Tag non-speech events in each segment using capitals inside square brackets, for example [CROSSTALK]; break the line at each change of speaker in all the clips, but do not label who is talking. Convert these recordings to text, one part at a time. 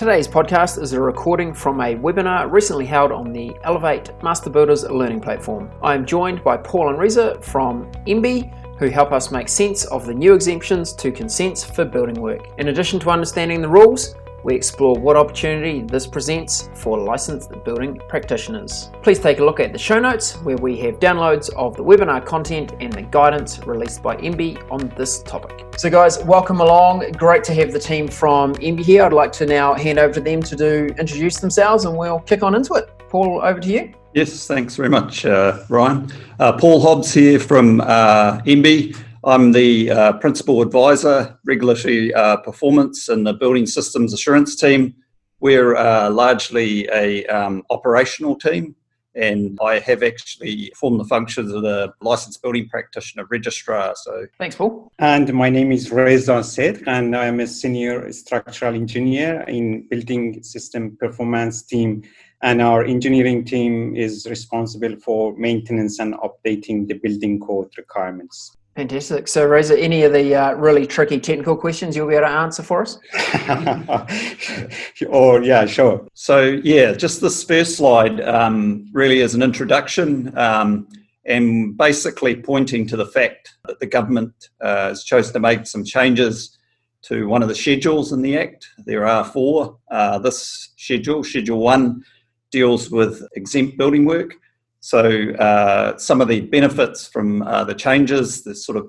Today's podcast is a recording from a webinar recently held on the Elevate Master Builders Learning Platform. I am joined by Paul and Reza from MBIE, who help us make sense of the new exemptions to consents for building work. In addition to understanding the rules, we explore what opportunity this presents for licensed building practitioners. Please take a look at the show notes where we have downloads of the webinar content and the guidance released by MBIE on this topic. So, guys, welcome along. Great to have the team from MBIE here. I'd like to now hand over to them to do introduce themselves and we'll kick on into it. Paul, over to you.
Yes, thanks very much, uh, Ryan. Uh, Paul Hobbs here from uh, MBIE. I'm the uh, principal advisor, regulatory uh, performance, and the building systems assurance team. We're uh, largely a um, operational team, and I have actually formed the functions of the licensed building practitioner registrar. So,
thanks, Paul.
And my name is Reza Said, and I'm a senior structural engineer in building system performance team. And our engineering team is responsible for maintenance and updating the building code requirements.
Fantastic. So, Reza, any of the uh, really tricky technical questions you'll be able to answer for us? [LAUGHS]
oh, yeah, sure.
So, yeah, just this first slide um, really is an introduction um, and basically pointing to the fact that the government uh, has chosen to make some changes to one of the schedules in the Act. There are four. Uh, this schedule, Schedule 1, deals with exempt building work. So uh, some of the benefits from uh, the changes, there's sort of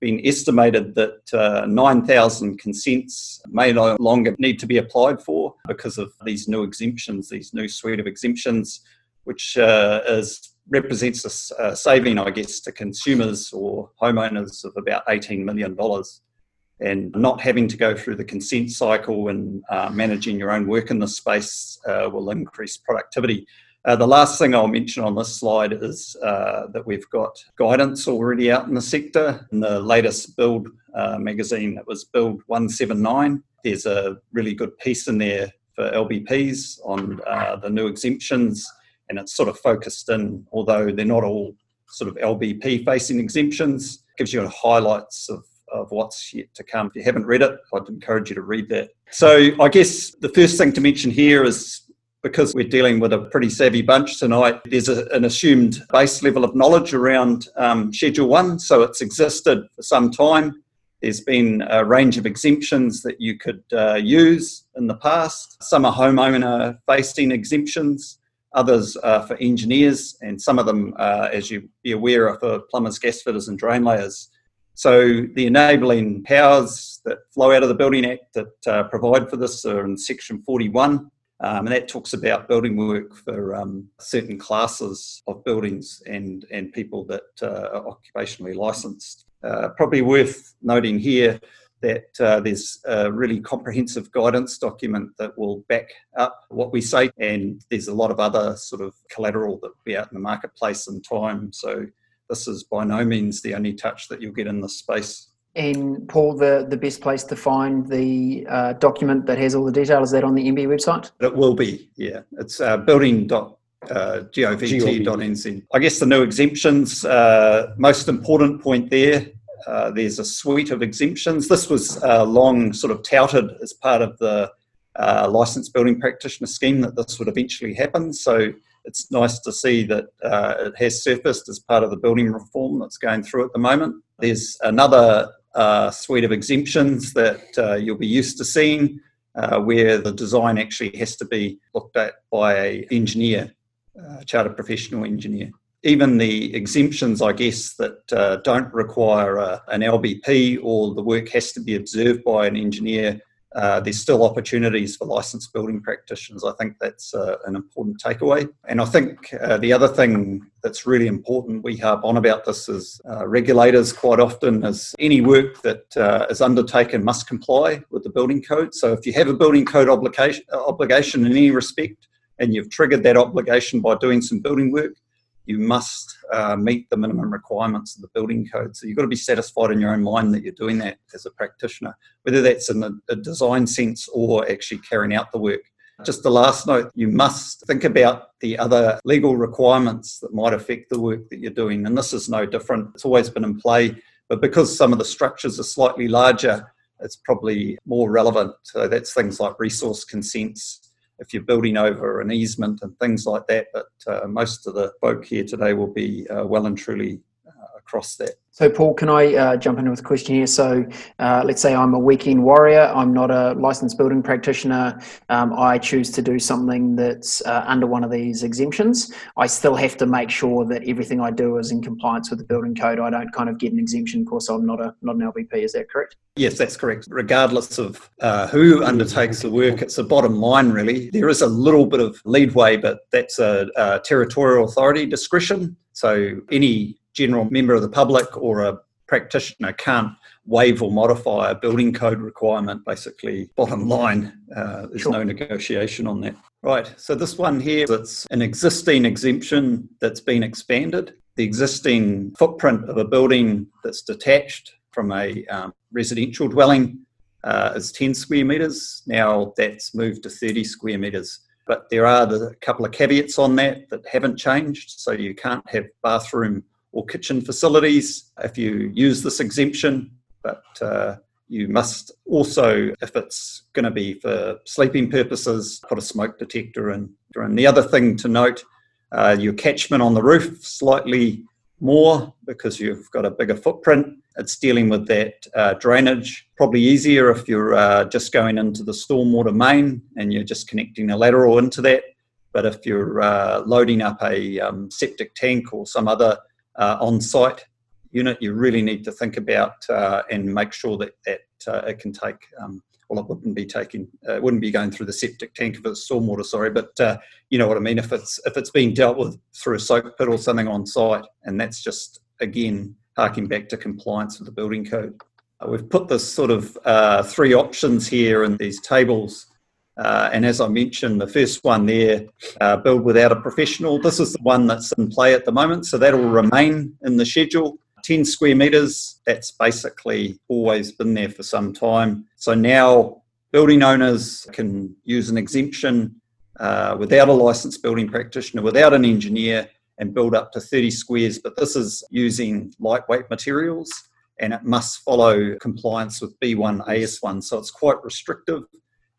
been estimated that uh, 9,000 consents may no longer need to be applied for because of these new exemptions, these new suite of exemptions, which uh, is, represents a saving, I guess, to consumers or homeowners of about $18 million. And not having to go through the consent cycle and uh, managing your own work in this space uh, will increase productivity. Uh, the last thing I'll mention on this slide is uh, that we've got guidance already out in the sector. In the latest Build uh, magazine, that was Build 179, there's a really good piece in there for LBPs on uh, the new exemptions, and it's sort of focused in, although they're not all sort of LBP facing exemptions, gives you highlights of of what's yet to come. If you haven't read it, I'd encourage you to read that. So, I guess the first thing to mention here is because we're dealing with a pretty savvy bunch tonight, there's a, an assumed base level of knowledge around um, Schedule 1. So it's existed for some time. There's been a range of exemptions that you could uh, use in the past. Some are homeowner facing exemptions, others are for engineers, and some of them, uh, as you be aware, are for plumbers, gas fitters, and drain layers. So the enabling powers that flow out of the Building Act that uh, provide for this are in Section 41 um, and that talks about building work for um, certain classes of buildings and, and people that uh, are occupationally licensed. Uh, probably worth noting here that uh, there's a really comprehensive guidance document that will back up what we say, and there's a lot of other sort of collateral that will be out in the marketplace in time. So this is by no means the only touch that you'll get in this space.
And Paul, the, the best place to find the uh, document that has all the detail is that on the MBIE website?
It will be, yeah. It's uh, building.govt.nz. Uh, I guess the new exemptions, uh, most important point there, uh, there's a suite of exemptions. This was uh, long sort of touted as part of the uh, licensed building practitioner scheme that this would eventually happen. So it's nice to see that uh, it has surfaced as part of the building reform that's going through at the moment. There's another uh, suite of exemptions that uh, you'll be used to seeing, uh, where the design actually has to be looked at by an engineer, a chartered professional engineer. Even the exemptions, I guess, that uh, don't require a, uh, an LBP or the work has to be observed by an engineer uh, there's still opportunities for licensed building practitioners. I think that's uh, an important takeaway. And I think uh, the other thing that's really important, we harp on about this as uh, regulators quite often, is any work that uh, is undertaken must comply with the building code. So if you have a building code obligation, obligation in any respect, and you've triggered that obligation by doing some building work, you must uh, meet the minimum requirements of the building code. So you've got to be satisfied in your own mind that you're doing that as a practitioner, whether that's in a, a design sense or actually carrying out the work. Just the last note, you must think about the other legal requirements that might affect the work that you're doing. And this is no different. It's always been in play, but because some of the structures are slightly larger, it's probably more relevant. So that's things like resource consents, if you're building over an easement and things like that. But uh, most of the folk here today will be uh, well and truly across that.
So, Paul, can I uh, jump in with a question here? So, uh, let's say I'm a weekend warrior, I'm not a licensed building practitioner, um, I choose to do something that's uh, under one of these exemptions. I still have to make sure that everything I do is in compliance with the building code. I don't kind of get an exemption because I'm not, a, not an LBP, is that correct?
Yes, that's correct. Regardless of uh, who undertakes the work, it's a bottom line, really. There is a little bit of leadway, but that's a, a territorial authority discretion. So, any general member of the public or a practitioner can't waive or modify a building code requirement. Basically, bottom line, uh, there's sure. no negotiation on that. Right, so this one here, it's an existing exemption that's been expanded. The existing footprint of a building that's detached from a um, residential dwelling uh, is 10 square metres. Now that's moved to 30 square metres. But there are a couple of caveats on that that haven't changed. So you can't have bathroom or kitchen facilities if you use this exemption, but uh, you must also, if it's going to be for sleeping purposes, put a smoke detector in. And the other thing to note, uh, your catchment on the roof slightly more because you've got a bigger footprint. It's dealing with that uh, drainage. Probably easier if you're uh, just going into the stormwater main and you're just connecting a lateral into that. But if you're uh, loading up a um, septic tank or some other uh, on-site unit, you really need to think about uh, and make sure that that uh, it can take. Um, well, it wouldn't be taking, uh, it wouldn't be going through the septic tank if it's stormwater. Sorry, but uh, you know what I mean. If it's if it's being dealt with through a soak pit or something on site, and that's just again harking back to compliance with the building code. Uh, we've put this sort of three options here in these tables uh, and as I mentioned, the first one there, uh, build without a professional, this is the one that's in play at the moment. So that will remain in the schedule. 10 square metres, that's basically always been there for some time. So now building owners can use an exemption uh, without a licensed building practitioner, without an engineer, and build up to 30 squares. But this is using lightweight materials and it must follow compliance with B1 AS1. So it's quite restrictive.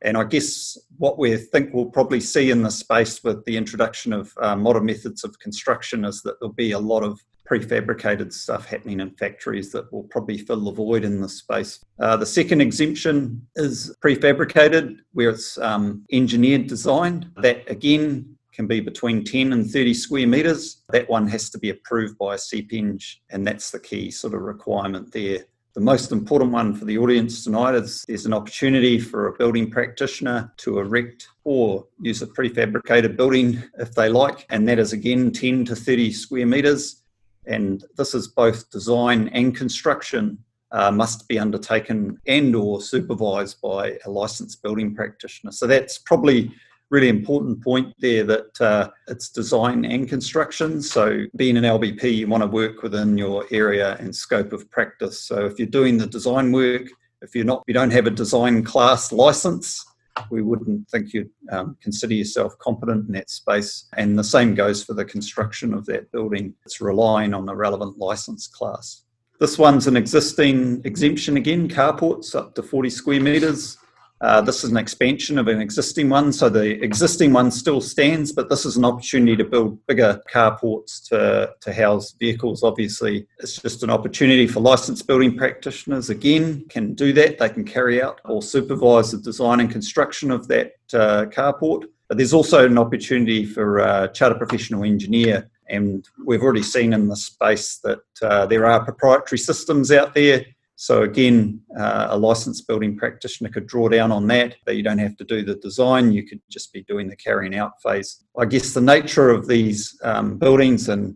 And I guess what we think we'll probably see in the space with the introduction of uh, modern methods of construction is that there'll be a lot of prefabricated stuff happening in factories that will probably fill the void in this space. Uh, the second exemption is prefabricated, where it's um, engineered design. That again can be between 10 and 30 square metres. That one has to be approved by a CPEng, and that's the key sort of requirement there. The most important one for the audience tonight is there's an opportunity for a building practitioner to erect or use a prefabricated building if they like, and that is again 10 to 30 square metres. And this is both design and construction uh, must be undertaken and or supervised by a licensed building practitioner. So that's probably really important point there that uh, it's design and construction. So, being an LBP, you want to work within your area and scope of practice. So, if you're doing the design work, if you're not, you don't have a design class license, we wouldn't think you'd um, consider yourself competent in that space. And the same goes for the construction of that building. It's relying on the relevant license class. This one's an existing exemption again, carports up to 40 square metres. Uh, this is an expansion of an existing one, so the existing one still stands, but this is an opportunity to build bigger carports to, to house vehicles. Obviously, it's just an opportunity for licensed building practitioners, again, can do that. They can carry out or supervise the design and construction of that uh, carport. But there's also an opportunity for a charter professional engineer and we've already seen in the space that uh, there are proprietary systems out there so again, uh, a licensed building practitioner could draw down on that, but you don't have to do the design. You could just be doing the carrying out phase. I guess the nature of these um, buildings and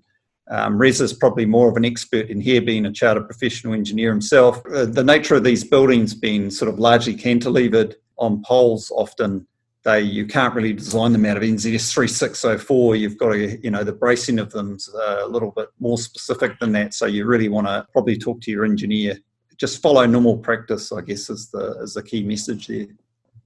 um, Rez is probably more of an expert in here, being a chartered professional engineer himself. Uh, the nature of these buildings being sort of largely cantilevered on poles, often they you can't really design them out of NZS 3604. You've got to, you know, the bracing of them's a little bit more specific than that. So you really want to probably talk to your engineer just follow normal practice, I guess, is the is the key message there.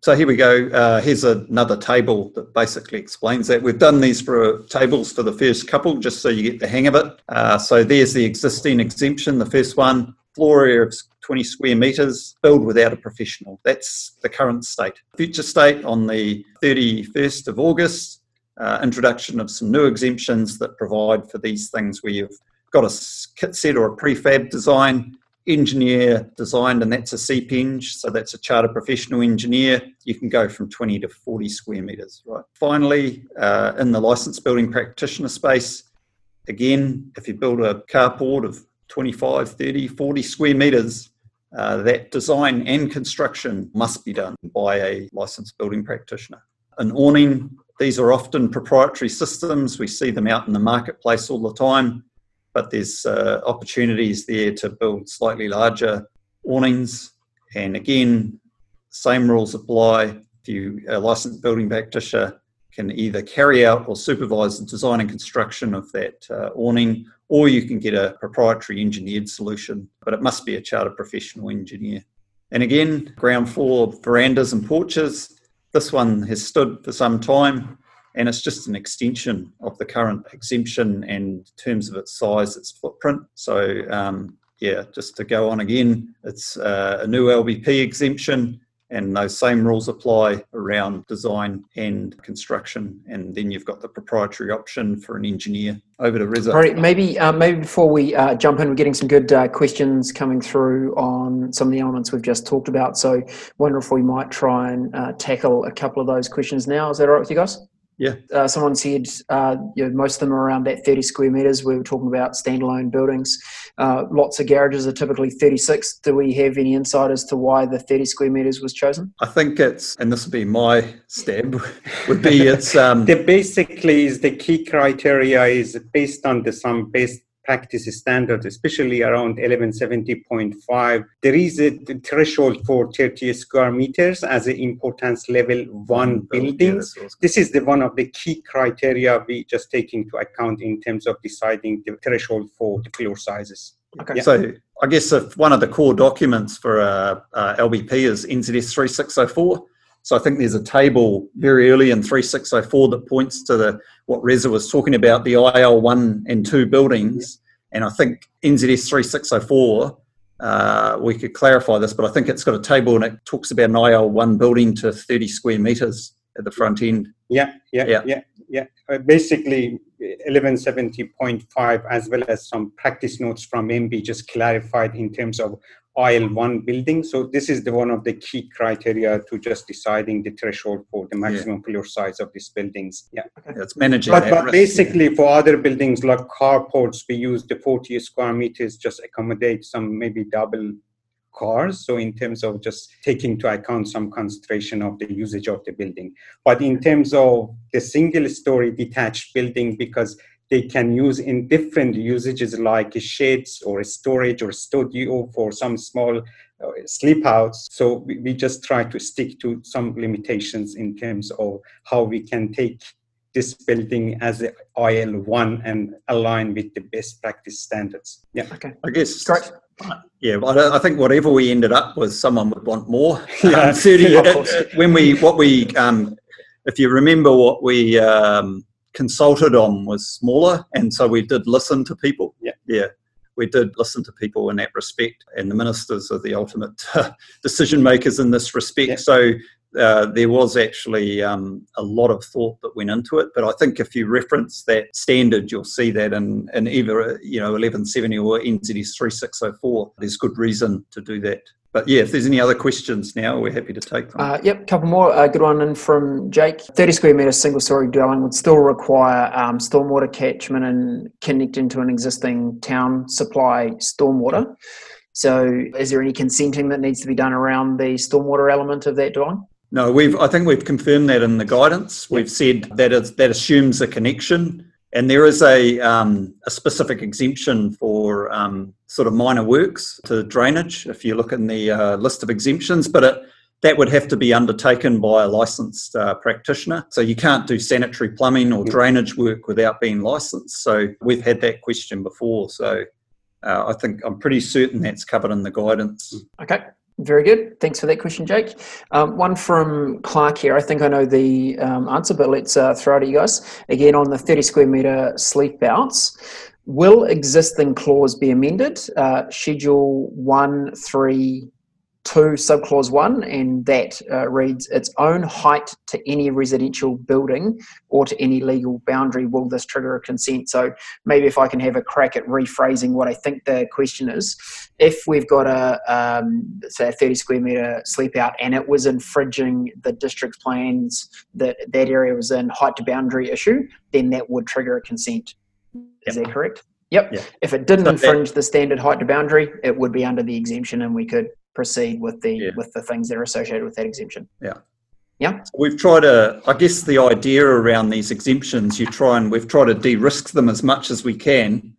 So here we go. Uh, here's another table that basically explains that. We've done these for tables for the first couple, just so you get the hang of it. Uh, so there's the existing exemption, the first one. floor area of 20 square metres, build without a professional. That's the current state. Future state on the 31st of August, uh, introduction of some new exemptions that provide for these things where you've got a kit set or a prefab design, engineer designed, and that's a CPEng, so that's a chartered professional engineer. You can go from 20 to 40 square metres. Right. Finally, uh, in the licensed building practitioner space, again, if you build a carport of 25, 30, 40 square metres, uh, that design and construction must be done by a licensed building practitioner. An awning, these are often proprietary systems. We see them out in the marketplace all the time but there's uh, opportunities there to build slightly larger awnings. And again, same rules apply. If you a licensed building practitioner can either carry out or supervise the design and construction of that uh, awning, or you can get a proprietary engineered solution, but it must be a chartered professional engineer. And again, ground floor verandas and porches. This one has stood for some time and it's just an extension of the current exemption and terms of its size, its footprint. So, um, yeah, just to go on again, it's uh, a new LBP exemption, and those same rules apply around design and construction. And then you've got the proprietary option for an engineer. Over to Reza.
All right, maybe uh, maybe before we uh, jump in, we're getting some good uh, questions coming through on some of the elements we've just talked about. So, wonder if we might try and uh, tackle a couple of those questions now. Is that all right with you guys?
Yeah.
Uh, someone said uh, you know, most of them are around that 30 square meters. We were talking about standalone buildings. Uh, lots of garages are typically 36. Do we have any insight as to why the 30 square meters was chosen?
I think it's, and this would be my stab, [LAUGHS] would be it's. Um,
the basically is the key criteria is based on the some based practice standard, especially around 1170.5, there is a threshold for 30 square meters as an importance level one mm-hmm. building. Yeah, this is the one of the key criteria we just take into account in terms of deciding the threshold for the floor sizes.
Okay. Yeah. So I guess if one of the core documents for a, a LBP is NZS 3604. So I think there's a table very early in 3604 that points to the what Reza was talking about, the IL one and two buildings. And I think NZS 3604, uh, we could clarify this, but I think it's got a table and it talks about an IL one building to 30 square meters at the front end.
Yeah, yeah, yeah, yeah. yeah. Uh, basically, 1170.5 as well as some practice notes from MB just clarified in terms of IL1 building. So this is the one of the key criteria to just deciding the threshold for the maximum yeah. floor size of these buildings. Yeah,
that's it's managing.
But, but basically, yeah. for other buildings like carports, we use the 40 square meters just accommodate some maybe double cars. So in terms of just taking into account some concentration of the usage of the building, but in terms of the single story detached building, because they can use in different usages like sheds or storage or studio for some small uh, sleep outs. So we, we just try to stick to some limitations in terms of how we can take this building as a IL1 and align with the best practice standards.
Yeah. Okay. I guess. Great. Yeah, I, I think whatever we ended up with, someone would want more. [LAUGHS] Yeah, um, 30, [LAUGHS] uh, when we, what we, um, if you remember what we, um, consulted on was smaller, and so we did listen to people.
Yeah,
yeah, we did listen to people in that respect, and the ministers are the ultimate decision makers in this respect. Yeah. So uh, there was actually um, a lot of thought that went into it. But I think if you reference that standard, you'll see that in, in either you know 1170 or NZS 3604. There's good reason to do that. But yeah, if there's any other questions now, we're happy to take them.
Uh, yep, couple more. A uh, good one in from Jake. 30 square metre single story dwelling would still require um, stormwater catchment and connect into an existing town supply stormwater. So, is there any consenting that needs to be done around the stormwater element of that dwelling?
No, we've. I think we've confirmed that in the guidance. We've said that is, that assumes a connection and there is a, um, a specific exemption for um, sort of minor works to drainage if you look in the uh, list of exemptions, but it, that would have to be undertaken by a licensed uh, practitioner. So you can't do sanitary plumbing or drainage work without being licensed. So we've had that question before. So uh, I think I'm pretty certain that's covered in the guidance.
Okay. Very good. Thanks for that question, Jake. Um, one from Clark here. I think I know the um, answer, but let's uh, throw it at you guys. Again, on the 30 square metre sleep outs, will existing clause be amended? Uh, schedule 1, 3, 2, subclause 1, and that uh, reads its own height to any residential building or to any legal boundary. Will this trigger a consent? So maybe if I can have a crack at rephrasing what I think the question is. If we've got a, um, say, a 30 square metre sleep out and it was infringing the district's plans that that area was in height to boundary issue, then that would trigger a consent. Is
Yep.
that correct? Yep.
Yeah.
If it didn't infringe the standard height to boundary, it would be under the exemption, and we could proceed with the
Yeah.
with the things that are associated with that exemption. Yeah. Yeah.
So we've tried to, I guess, the idea around these exemptions, you try and we've tried to de-risk them as much as we can.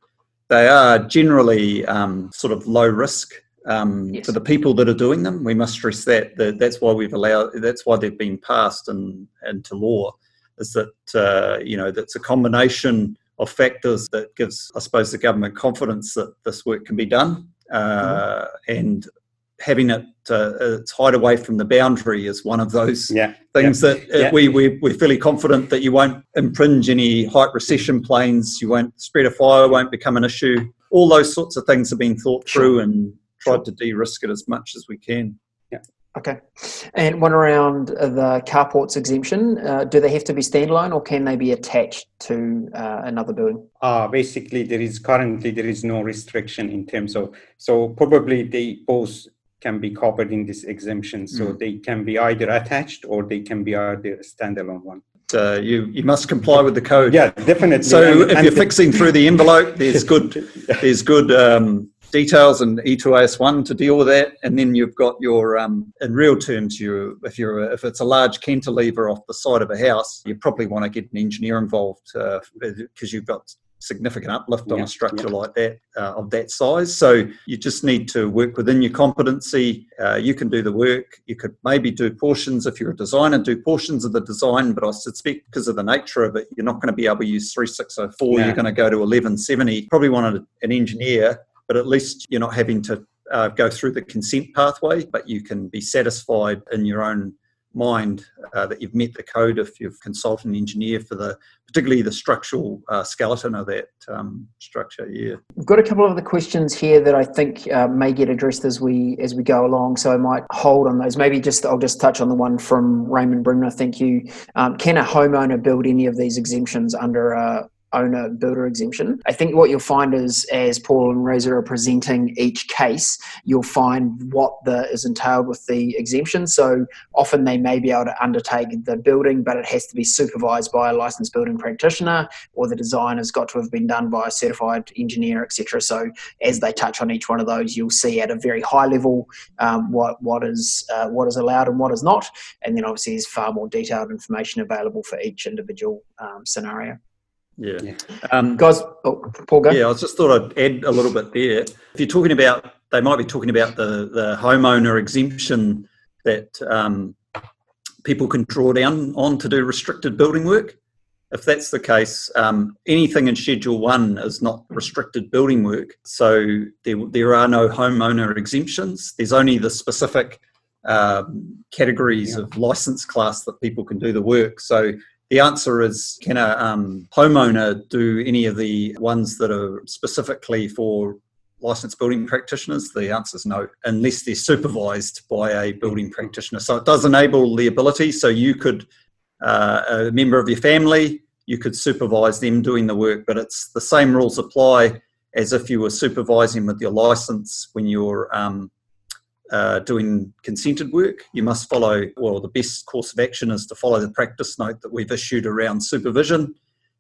They are generally um, sort of low risk um,
Yes.
for the people that are doing them. We must stress that, that that's why we've allowed, that's why they've been passed and into law, is that uh, you know that's a combination of factors that gives, I suppose, the government confidence that this work can be done, uh, and having it uh, its height away from the boundary is one of those
Yeah.
things that uh,
Yeah.
we, we, we're fairly confident that you won't impinge any height recession planes, you won't spread a fire, won't become an issue. All those sorts of things have been thought
Sure.
through and tried
Sure.
to de-risk it as much as we can. Yeah.
Okay. And one around uh, the carports exemption. Uh, do they have to be standalone, or can they be attached to uh, another building?
Uh, basically, there is currently there is no restriction in terms of so probably they both can be covered in this exemption. So they can be either attached or they can be either standalone one.
Uh, you, you must comply with the code.
Yeah, definitely.
So
And-
if
and
you're
the-
fixing through the envelope, there's good [LAUGHS] there's good um, details in E2AS1 to deal with that, and then you've got your um, in real terms, you if you're if it's a large cantilever off the side of a house, you probably want to get an engineer involved because you've got significant uplift on a structure like that uh, of that size. So you just need to work within your competency. Uh, you can do the work. You could maybe do portions if you're a designer, do portions of the design, but I suspect because of the nature of it, you're not going to be able to use 3604.
Yeah.
You're going to go to 1170. Probably wanted an engineer, but at least you're not having to uh, go through the consent pathway, but you can be satisfied in your own mind uh, that you've met the code if you've consulted an engineer for the particularly the structural uh, skeleton of that um, structure yeah
We've got a couple of other questions here that I think uh, may get addressed as we as we go along. So I might hold on those. Maybe just I'll just touch on the one from Raymond Bremner. Thank you. Um, can a homeowner build any of these exemptions under a owner builder exemption? I think what you'll find is as Paul and Reza are presenting each case, you'll find what the is entailed with the exemption. So often they may be able to undertake the building, but it has to be supervised by a licensed building practitioner or the design has got to have been done by a certified engineer, etc. So as they touch on each one of those, you'll see at a very high level um, what what is uh, what is allowed and what is not, and then obviously there's far more detailed information available for each individual um, scenario.
Yeah,
Yeah.
Um,
Guys, oh, Paul, go.
yeah i just thought i'd add a little bit there if you're talking about they might be talking about the the homeowner exemption that um, people can draw down on to do restricted building work if that's the case, um, anything in Schedule 1 is not restricted building work. So there, there are no homeowner exemptions. There's only the specific um, categories
Yeah.
of license class that people can do the work. So the answer is can a um, homeowner do any of the ones that are specifically for licensed building practitioners? The answer is no, unless they're supervised by a building practitioner. So it does enable the ability. So you could uh, a member of your family, you could supervise them doing the work, but it's the same rules apply as if you were supervising with your license when you're um, uh, doing consented work. You must follow, well, the best course of action is to follow the practice note that we've issued around supervision.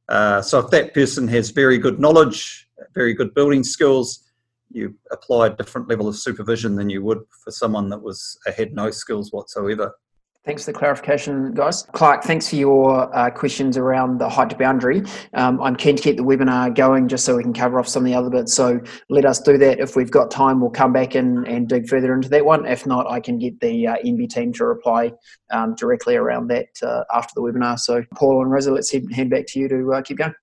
Uh, so if that person has very good knowledge, very good building skills, you apply a different level of supervision than you would for someone that was had no skills whatsoever.
Thanks for the clarification, guys. Clark, thanks for your uh, questions around the height to boundary. Um, I'm keen to keep the webinar going just so we can cover off some of the other bits. So let us do that. If we've got time, we'll come back and, and dig further into that one. If not, I can get the uh, NB team to reply um, directly around that uh, after the webinar. So Paul and Reza, let's head, hand back to you to uh, keep going.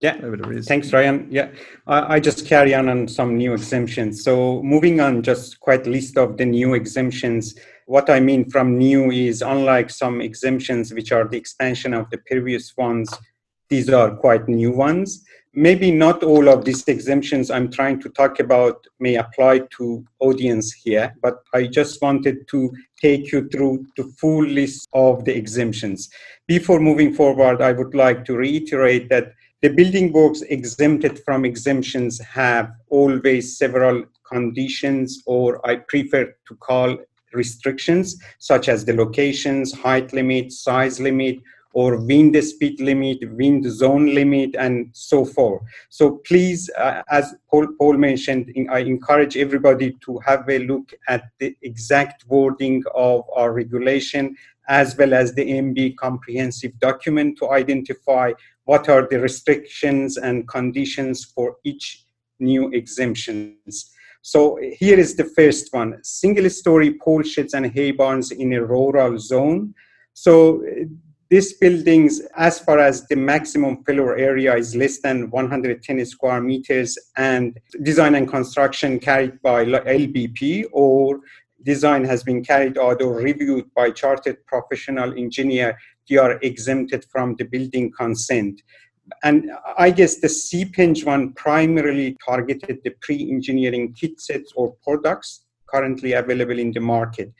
Yeah,
Over to Rez.
Thanks, Ryan. Yeah, I, I just carry on on some new exemptions. So moving on, just quite list of the new exemptions. What I mean from new is unlike some exemptions, which are the expansion of the previous ones, these are quite new ones. maybe not all of these exemptions I'm trying to talk about may apply to audience here, but I just wanted to take you through the full list of the exemptions. Before moving forward, I would like to reiterate that the building works exempted from exemptions have always several conditions, or I prefer to call restrictions, such as the locations, height limit, size limit, or wind speed limit, wind zone limit, and so forth. So please, uh, as Paul, Paul mentioned, I encourage everybody to have a look at the exact wording of our regulation as well as the MB comprehensive document to identify what are the restrictions and conditions for each new exemptions. So here is the first one, single story pole sheds and hay barns in a rural zone. So these buildings, as far as the maximum floor area is less than 110 square meters and design and construction carried by LBP or design has been carried out or reviewed by chartered professional engineer, they are exempted from the building consent. And I guess the CPENG one primarily targeted the pre-engineering kit sets or products currently available in the market.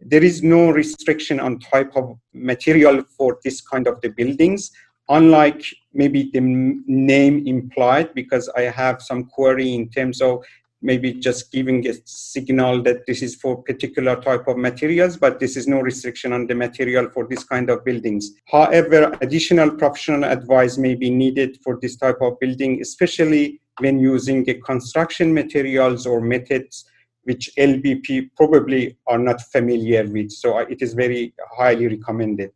There is no restriction on type of material for this kind of the buildings unlike maybe the name implied because i have some query in terms of maybe just giving a signal that this is for particular type of materials but this is no restriction on the material for this kind of buildings however additional professional advice may be needed for this type of building especially when using the construction materials or methods which LBP probably are not familiar with. So uh, it is very highly recommended.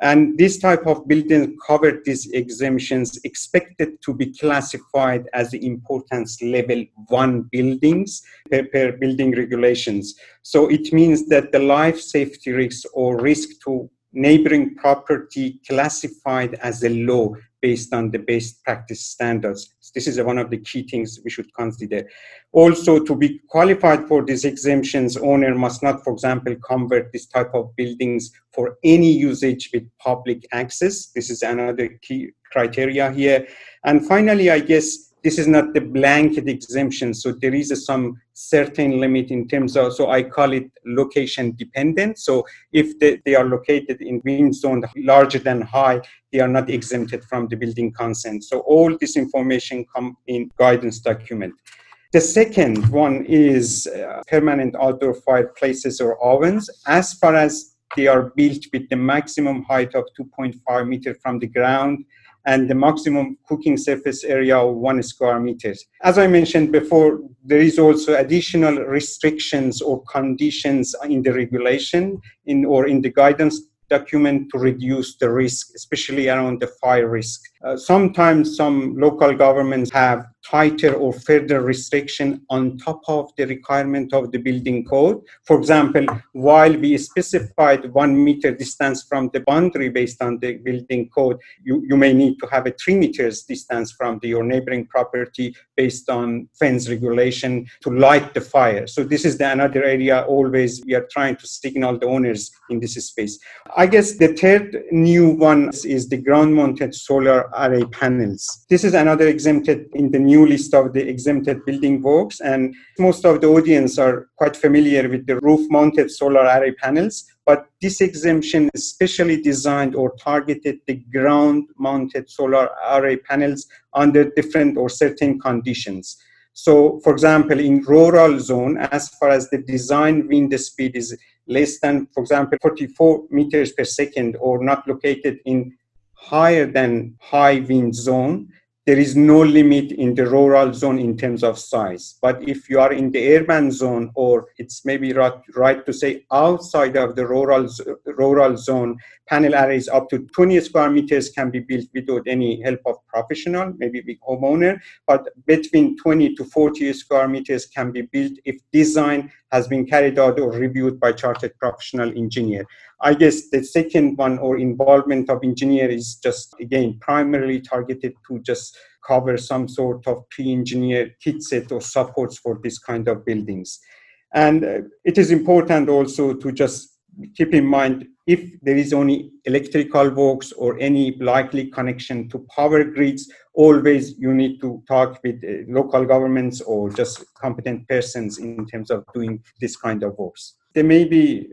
And this type of building covered these exemptions expected to be classified as the importance level one buildings per, per building regulations. So it means that the life safety risk or risk to neighboring property classified as a low based on the best practice standards. This is one of the key things we should consider. Also, to be qualified for these exemptions, owner must not, for example, convert this type of buildings for any usage with public access. This is another key criteria here. And finally, I guess this is not the blanket exemption. So there is a, some certain limit in terms of, so I call it location dependent. So if they, they are located in wind zone larger than high, they are not exempted from the building consent. So all this information come in guidance document. The second one is uh, permanent outdoor fireplaces or ovens. As far as they are built with the maximum height of 2.5 meter from the ground and the maximum cooking surface area of one square meters. As I mentioned before, there is also additional restrictions or conditions in the regulation in or in the guidance document to reduce the risk, especially around the fire risk. Uh, sometimes some local governments have tighter or further restriction on top of the requirement of the building code. For example, while we specified one meter distance from the boundary based on the building code, you, you may need to have a three meters distance from the, your neighboring property based on FENZ regulation to light the fire. So this is the another area always we are trying to signal the owners in this space. I guess the third new one is the ground mounted solar array panels. This is another exempted in the new list of the exempted building works, and most of the audience are quite familiar with the roof-mounted solar array panels. But this exemption is specially designed or targeted the ground-mounted solar array panels under different or certain conditions. So, for example, in rural zone, as far as the design wind speed is less than, for example, 44 meters per second or not located in higher than high wind zone, there is no limit in the rural zone in terms of size. But if you are in the urban zone, or it's maybe right, right to say outside of the rural, rural zone, panel arrays up to 20 square meters can be built without any help of professional, maybe big homeowner, but between 20 to 40 square meters can be built if design has been carried out or reviewed by chartered professional engineer. I guess the second one or involvement of engineer is just again primarily targeted to just cover some sort of pre-engineered kit set or supports for this kind of buildings. And uh, it is important also to just keep in mind if there is only electrical works or any likely connection to power grids, always you need to talk with uh, local governments or just competent persons in terms of doing this kind of works. There may be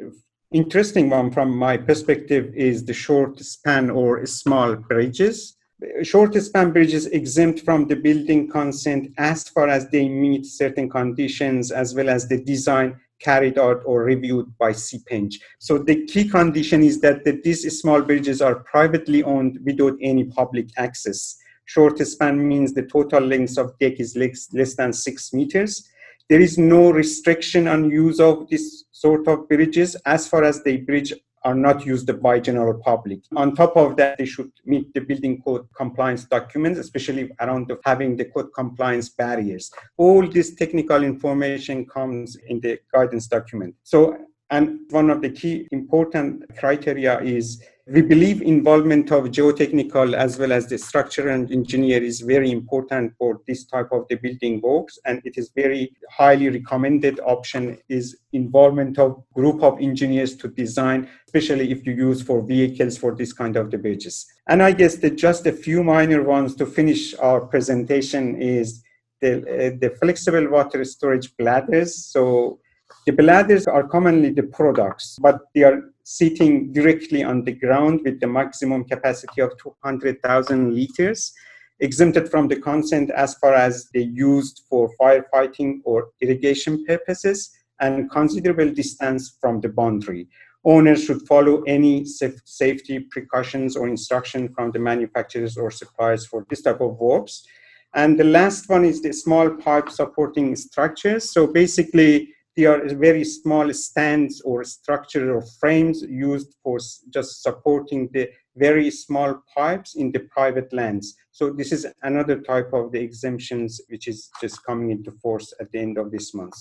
interesting one from my perspective is the short span or small bridges short span bridges exempt from the building consent as far as they meet certain conditions as well as the design carried out or reviewed by CPENG. So the key condition is that the, these small bridges are privately owned without any public access. Short span means the total length of deck is less, less than six meters. There is no restriction on use of this sort of bridges as far as the bridge are not used by general public. On top of that, they should meet the building code compliance documents, especially around the, having the code compliance barriers. All this technical information comes in the guidance document. So, and one of the key important criteria is we believe involvement of geotechnical as well as the structural engineer is very important for this type of the building works. And it is very highly recommended option is involvement of group of engineers to design especially if you use for vehicles for this kind of the bridges. And i guess that just a few minor ones to finish our presentation is the, uh, the flexible water storage bladders. So the bladders are commonly the products, but they are sitting directly on the ground with the maximum capacity of 200,000 liters, exempted from the consent as far as they used for firefighting or irrigation purposes, and considerable distance from the boundary. Owners should follow any safety precautions or instruction from the manufacturers or suppliers for this type of works. And the last one is the small pipe supporting structures. So basically, they are very small stands or structure or frames used for just supporting the very small pipes in the private lands. So this is another type of the exemptions which is just coming into force at the end of this month.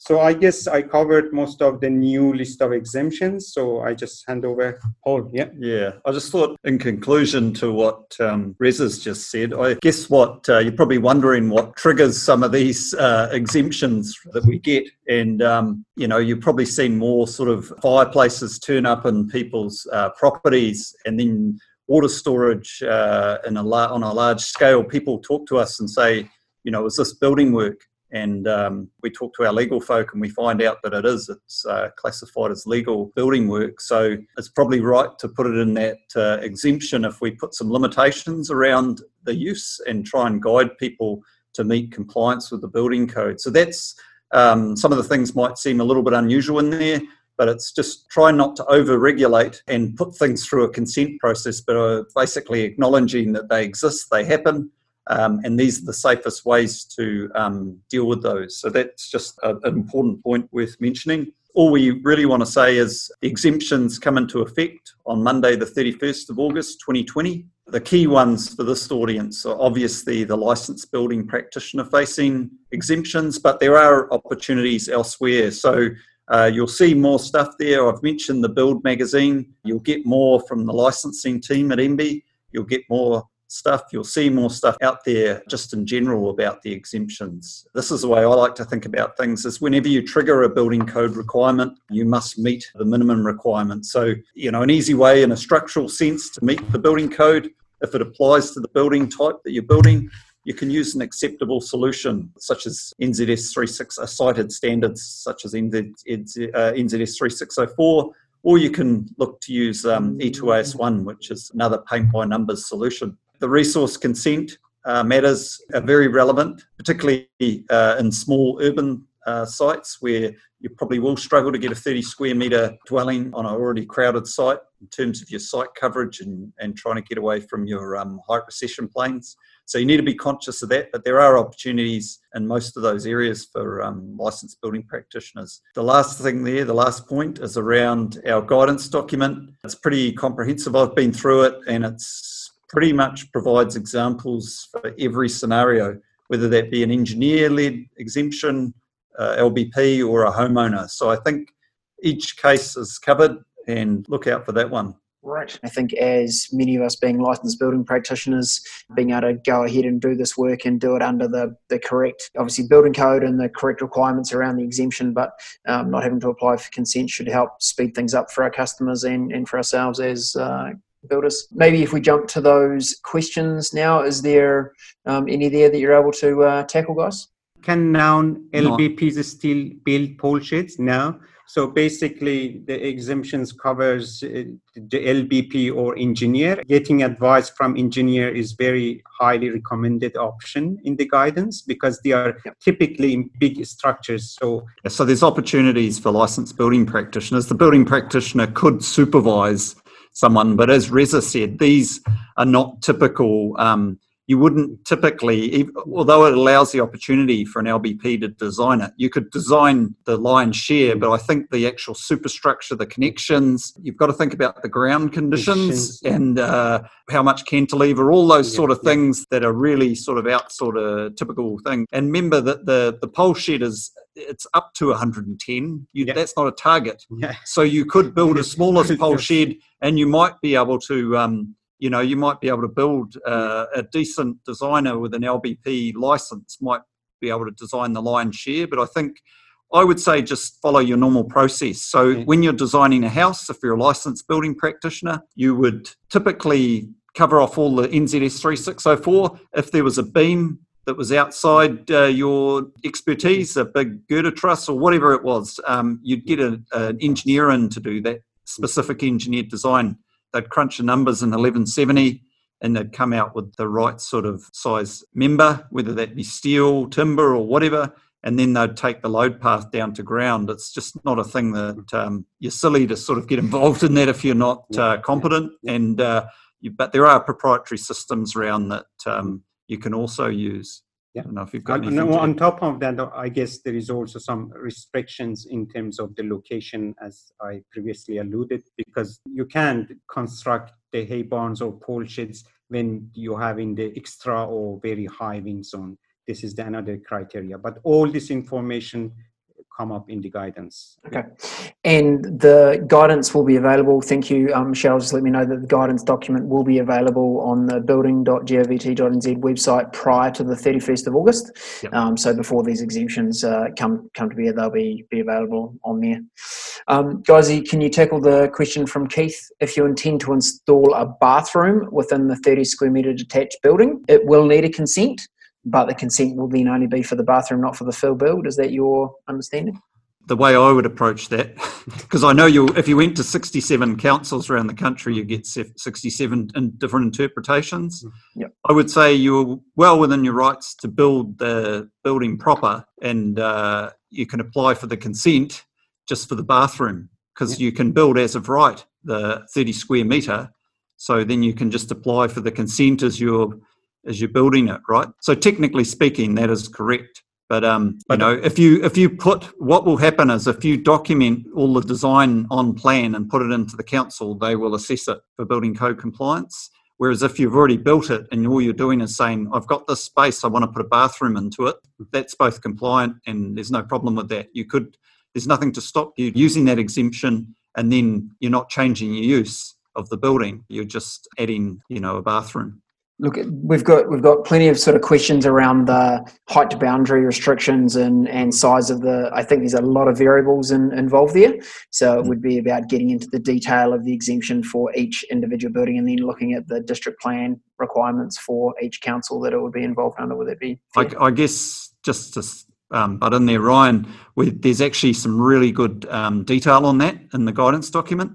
So I guess I covered most of the new list of exemptions. So I just hand over Paul. Yeah.
Yeah. I just thought, in conclusion to what um, Reza's just said, I guess what uh, you're probably wondering what triggers some of these uh, exemptions that we get, and um, you know you've probably seen more sort of fireplaces turn up in people's uh, properties, and then water storage uh, a la- on a large scale. People talk to us and say, you know, is this building work? And um, we talk to our legal folk and we find out that it is it's uh, classified as legal building work. So it's probably right to put it in that uh, exemption if we put some limitations around the use and try and guide people to meet compliance with the building code. So that's um, some of the things might seem a little bit unusual in there but it's just try not to over regulate and put things through a consent process but uh, basically acknowledging that they exist they happen um, and these are the safest ways to um, deal with those. So that's just a, an important point worth mentioning. All we really want to say is the exemptions come into effect on Monday, the 31st of August 2020. The key ones for this audience are obviously the licensed building practitioner facing exemptions, but there are opportunities elsewhere. So uh, you'll see more stuff there. I've mentioned the Build magazine. You'll get more from the licensing team at MBIE. You'll get more stuff. You'll see more stuff out there just in general about the exemptions. This is the way I like to think about things is whenever you trigger a building code requirement, you must meet the minimum requirement. So, you know, an easy way in a structural sense to meet the building code, if it applies to the building type that you're building, you can use an acceptable solution such as NZS 36 uh, cited standards such as NZ, uh, NZS 3604 or you can look to use um, E2AS1, which is another paint by numbers solution the resource consent uh, matters are very relevant, particularly uh, in small urban uh, sites where you probably will struggle to get a 30 square metre dwelling on an already crowded site in terms of your site coverage and, and trying to get away from your um, height recession planes. So you need to be conscious of that, but there are opportunities in most of those areas for um, licensed building practitioners. The last thing there, the last point, is around our guidance document. It's pretty comprehensive. I've been through it and it's pretty much provides examples for every scenario, whether that be an engineer led exemption, uh, LBP, or a homeowner. So I think each case is covered and look out for that one.
Right. I think as many of us being licensed building practitioners, being able to go ahead and do this work and do it under the, the correct, obviously, building code and the correct requirements around the exemption, but um, not having to apply for consent should help speed things up for our customers and, and for ourselves as uh, builders. Maybe if we jump to those questions now, is there um, any there that you're able to uh, tackle, guys?
Can now LBPs still build pole sheds? No. So basically, the exemptions covers uh, the LBP or engineer. Getting advice from engineer is very highly recommended option in the guidance because they are typically in big structures. So,
so there's opportunities for licensed building practitioners. The building practitioner could supervise someone, but as Reza said, these are not typical. Um, you wouldn't typically, although it allows the opportunity for an LBP to design it, you could design the lion's share, but I think the actual superstructure, the connections, you've got to think about the ground conditions and uh, how much cantilever, all those yeah, sort of yeah. things that are really sort of out sort of typical thing. And remember that the, the pole shed is it's up to 110. You, yeah. That's not a target. So you could build a [LAUGHS] smallest pole [LAUGHS] shed and you might be able to um, you know, you might be able to build uh, a decent designer with an LBP license might be able to design the lion's share. But I think I would say just follow your normal process. So when you're designing a house, if you're a licensed building practitioner, you would typically cover off all the NZS 3604. If there was a beam that was outside uh, your expertise, a big girder truss or whatever it was, um, you'd get a, an engineer in to do that specific engineered design they'd crunch the numbers in 1170 and they'd come out with the right sort of size member, whether that be steel, timber, or whatever, and then they'd take the load path down to ground. It's just not a thing that um, you're silly to sort of get involved in that if you're not uh, competent. And uh, you, but there are proprietary systems around that um, you can also use.
Yeah. I know if you've got on, no, on top of that, I guess there is also some restrictions in terms of the location, as I previously alluded, because you can't construct the hay barns or pole sheds when you're having the extra or very high wind zone. This is the another criteria. But all this information come up in the guidance.
Okay. And the guidance will be available. Thank you, um, Michelle. Just let me know that the guidance document will be available on the building.govt.nz website prior to the 31st of August. Yep. Um, so before these exemptions uh, come come to bear, they'll be, be available on there. Um, can you tackle the question from Keith? If you intend to install a bathroom within the 30 square metre detached building, it will need a consent but the consent will then only be for the bathroom, not for the fill build. Is that your understanding?
The way I would approach that, [LAUGHS] because I know you, if you went to 67 councils around the country, you get 67 different interpretations.
Mm, yep.
I would say you're well within your rights to build the building proper, and uh, you can apply for the consent just for the bathroom, because yep. you can build as of right the 30 square metre. So then you can just apply for the consent as you're as you're building it, right? So technically speaking, that is correct. But um, you know, if you if you put what will happen is if you document all the design on plan and put it into the council, they will assess it for building code compliance. Whereas if you've already built it and all you're doing is saying, I've got this space, I want to put a bathroom into it, that's both compliant and there's no problem with that. You could, there's nothing to stop you using that exemption and then you're not changing your use of the building. You're just adding, you know, a bathroom
look we've got we've got plenty of sort of questions around the height to boundary restrictions and and size of the i think there's a lot of variables in, involved there. So it would be about getting into the detail of the exemption for each individual building and then looking at the district plan requirements for each council that it would be involved under would it be
I, I, guess just to um, but in there ryan there's actually some really good um, detail on that in the guidance document.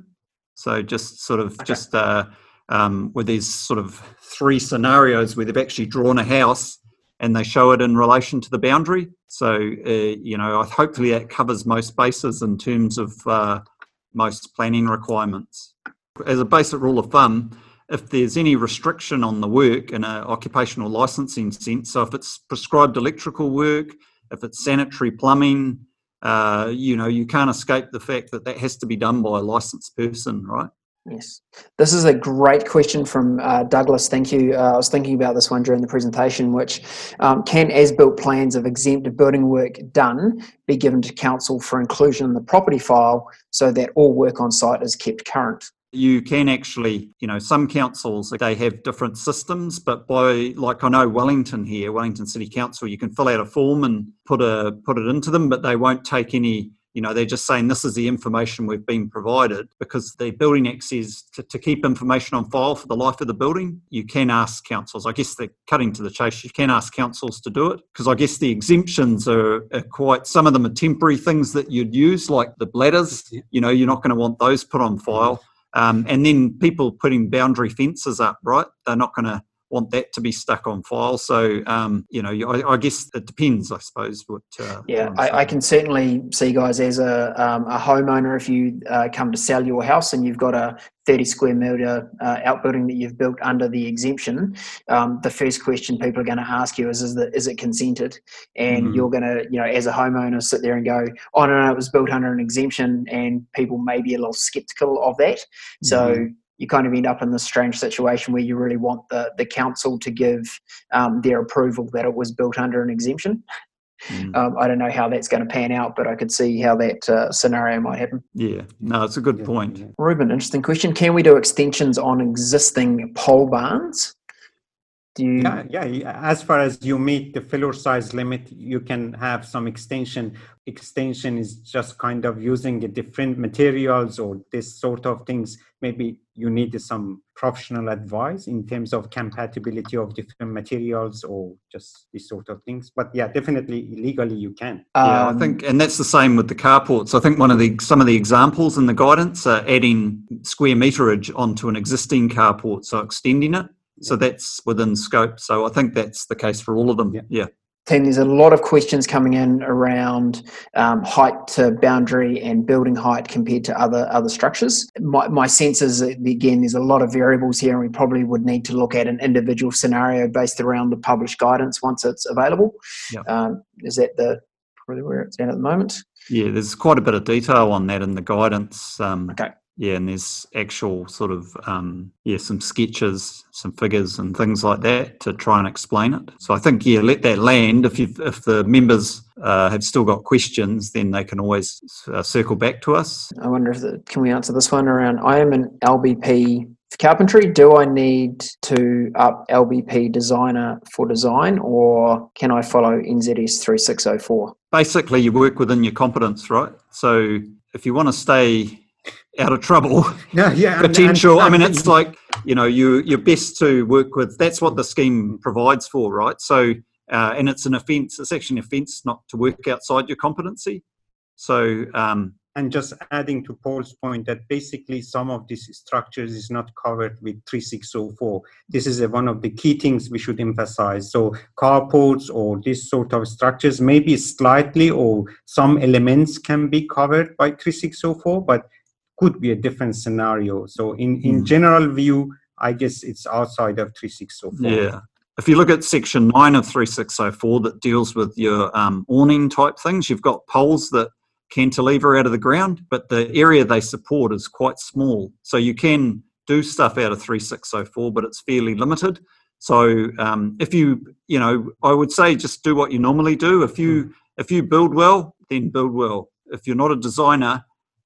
So just sort of okay. just uh, um, where there's sort of three scenarios where they've actually drawn a house and they show it in relation to the boundary. So, uh, you know, hopefully that covers most bases in terms of uh, most planning requirements. As a basic rule of thumb, if there's any restriction on the work in an occupational licensing sense, so if it's prescribed electrical work, if it's sanitary plumbing, uh, you know, you can't escape the fact that that has to be done by a licensed person, right?
Yes, this is a great question from uh, Douglas. Thank you. Uh, I was thinking about this one during the presentation, which um, can as-built plans of exempt building work done be given to council for inclusion in the property file so that all work on site is kept current?
you can actually, you know, some councils they have different systems, but by like I know Wellington here, Wellington City Council, you can fill out a form and put a put it into them, but they won't take any you know they're just saying this is the information we've been provided because the building act says to, to, keep information on file for the life of the building you can ask councils. I guess they're cutting to the chase. You can ask councils to do it because i guess the exemptions are, are, quite some of them are temporary things that you'd use like the bladders. You know you're not going to want those put on file. Um, and then people putting boundary fences up right? They're not going to want that to be stuck on file. So, um, you know, I, I, guess it depends, I suppose. What?
Uh, yeah, what I, I, can certainly see, guys, as a, um, a homeowner, if you uh, come to sell your house and you've got a 30 square metre uh, outbuilding that you've built under the exemption, um, the first question people are going to ask you is, is, the, is it consented? And mm-hmm. you're going to, you know, as a homeowner, sit there and go, oh, no, no, it was built under an exemption. And people may be a little skeptical of that. Mm-hmm. So, you kind of end up in this strange situation where you really want the, the council to give um, their approval that it was built under an exemption. Mm. Um, I don't know how that's going to pan out, but I could see how that uh, scenario might happen.
Yeah, no, it's a good point.
Ruben, interesting question. Can we do extensions on existing pole barns?
Do you... Yeah, yeah. As far as you meet the floor size limit, you can have some extension. Extension is just kind of using the different materials or this sort of things. Maybe you need some professional advice in terms of compatibility of different materials or just these sort of things. But yeah, definitely legally you can.
Yeah, um, I think, and that's the same with the carports. I think one of the some of the examples in the guidance are adding square meterage onto an existing carport, so extending it so that's within scope. So I think that's the case for all of them. Yeah. yeah.
Team, there's a lot of questions coming in around um, height to boundary and building height compared to other other structures. My, my sense is that, again, there's a lot of variables here, and we probably would need to look at an individual scenario based around the published guidance once it's available. Yep. Um, is that the probably where it's at at the moment?
Yeah, there's quite a bit of detail on that in the guidance.
Um, okay
yeah, and there's actual sort of um, yeah some sketches, some figures, and things like that to try and explain it. So I think yeah, let that land. If you if the members uh, have still got questions, then they can always uh, circle back to us.
I wonder if the, can we answer this one around? I am an LBP carpentry. Do I need to up LBP designer for design, or can I follow NZS three six zero four?
Basically, you work within your competence, right? So if you want to stay out of trouble.
No, [LAUGHS] yeah,
potential. And, and, I mean, it's like you know, you you're best to work with. That's what the scheme provides for, right? So, uh, and it's an offence. It's actually an offence not to work outside your competency. So, um,
and just adding to Paul's point that basically some of these structures is not covered with 3604. This is a, one of the key things we should emphasize. So carports or this sort of structures maybe slightly or some elements can be covered by 3604, but could be a different scenario. So in, in mm. general view, I guess it's outside of 3604.
Yeah. If you look at section 9 of 3604 that deals with your um, awning type things, you've got poles that cantilever out of the ground, but the area they support is quite small. So you can do stuff out of 3604, but it's fairly limited. So um, if you, you know, I would say just do what you normally do. If you mm. if you build well, then build well. If you're not a designer,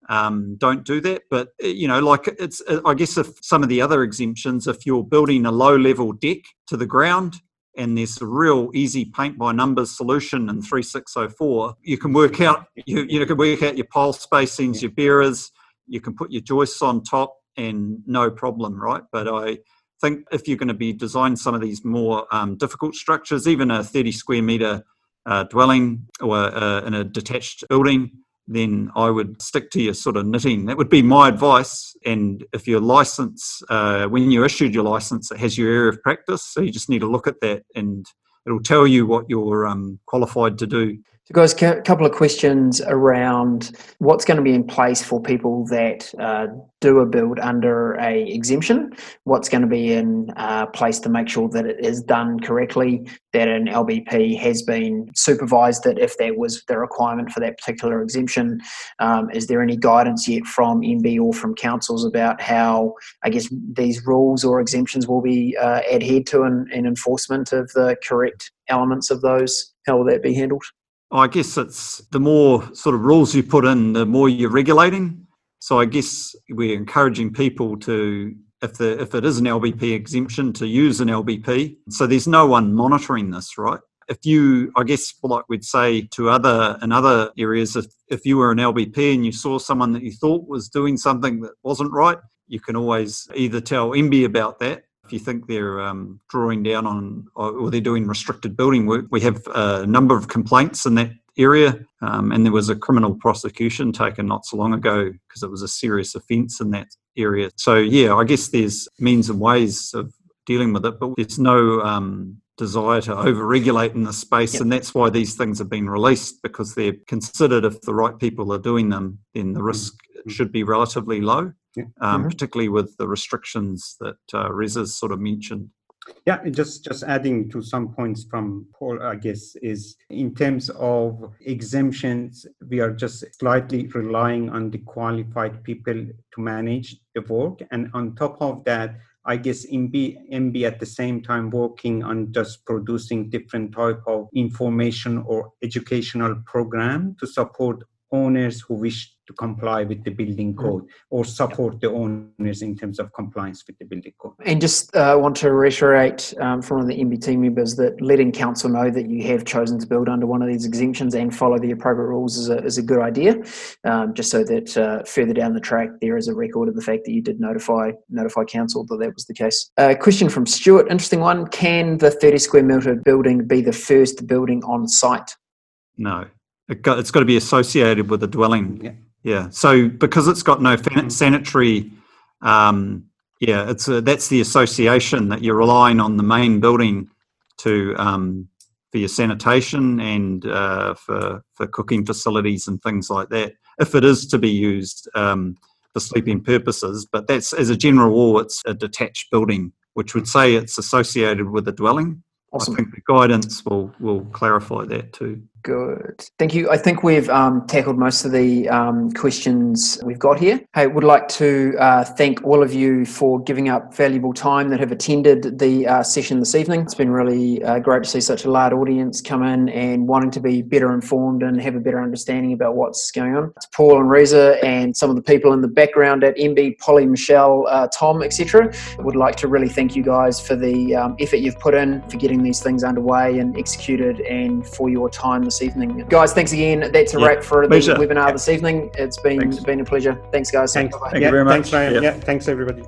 um, don't do that. But uh, you know, like it's, uh, I guess if some of the other exemptions, if you're building a low level deck to the ground and there's a real easy paint by numbers solution in 3604, you can work out you, you can work out your pole spacings, your bearers, you can put your joists on top and no problem, right? But I think if you're going to be designing some of these more um, difficult structures, even a 30 square meter uh, dwelling or uh, in a detached building, then I would stick to your sort of knitting. That would be my advice. And if your license, uh, when you issued your license, it has your area of practice. So you just need to look at that and it'll tell you what you're um, qualified to do.
So, guys, a couple of questions around what's going to be in place for people that uh, do a build under a exemption. What's going to be in uh, place to make sure that it is done correctly, that an LBP has been supervised, that if that was the requirement for that particular exemption, um, is there any guidance yet from MB or from councils about how, I guess, these rules or exemptions will be uh, adhered to in enforcement of the correct elements of those? How will that be handled?
I guess it's the more sort of rules you put in, the more you're regulating. So I guess we're encouraging people to if the if it is an LBP exemption to use an LBP. So there's no one monitoring this, right? If you, I guess, like we'd say to other in other areas, if if you were an LBP and you saw someone that you thought was doing something that wasn't right, you can always either tell MBIE about that if you think they're um, drawing down on or they're doing restricted building work. We have a number of complaints in that area, um, and there was a criminal prosecution taken not so long ago because it was a serious offence in that area. So yeah, I guess there's means and ways of dealing with it, but there's no um, desire to over-regulate in the space, yep. and that's why these things have been released because they're considered if the right people are doing them, then the risk mm-hmm. should be relatively low. Um, mm-hmm. Particularly with the restrictions that uh, Reza's sort of mentioned.
Yeah, just just adding to some points from Paul, I guess, is in terms of exemptions, we are just slightly relying on the qualified people to manage the work. And on top of that, I guess MBIE, MBIE at the same time working on just producing different type of information or educational program to support owners who wish to comply with the building mm. code or support the owners in terms of compliance with the building code.
And just uh, want to reiterate um, from the MBT members that letting council know that you have chosen to build under one of these exemptions and follow the appropriate rules is a, is a good idea, um, just so that uh, further down the track there is a record of the fact that you did notify notify council that that was the case. A uh, question from Stuart, interesting one. Can the 30 square metre building be the first building on site?
No. It got, it's got to be associated with a dwelling. Yeah. Yeah. So because it's got no mm-hmm. sanitary, um, yeah, it's a, that's the association that you're relying on the main building to um, for your sanitation and uh, for for cooking facilities and things like that. If it is to be used um, for sleeping purposes, but that's as a general rule, it's a detached building, which would say it's associated with a dwelling. Awesome. I think the guidance will will clarify that too.
Good. Thank you. I think we've um, tackled most of the um, questions we've got here. I would like to uh, thank all of you for giving up valuable time that have attended the uh, session this evening. It's been really uh, great to see such a large audience come in and wanting to be better informed and have a better understanding about what's going on. It's Paul and Reza and some of the people in the background at MB, Polly, Michelle, uh, Tom, etc. Would like to really thank you guys for the um, effort you've put in for getting these things underway and executed and for your time this evening. Guys, thanks again. That's a yeah. wrap for the webinar yeah. this evening. It's been thanks. been a pleasure. Thanks, guys.
Thanks. Thank you very much. Thanks, yeah. yeah, thanks everybody.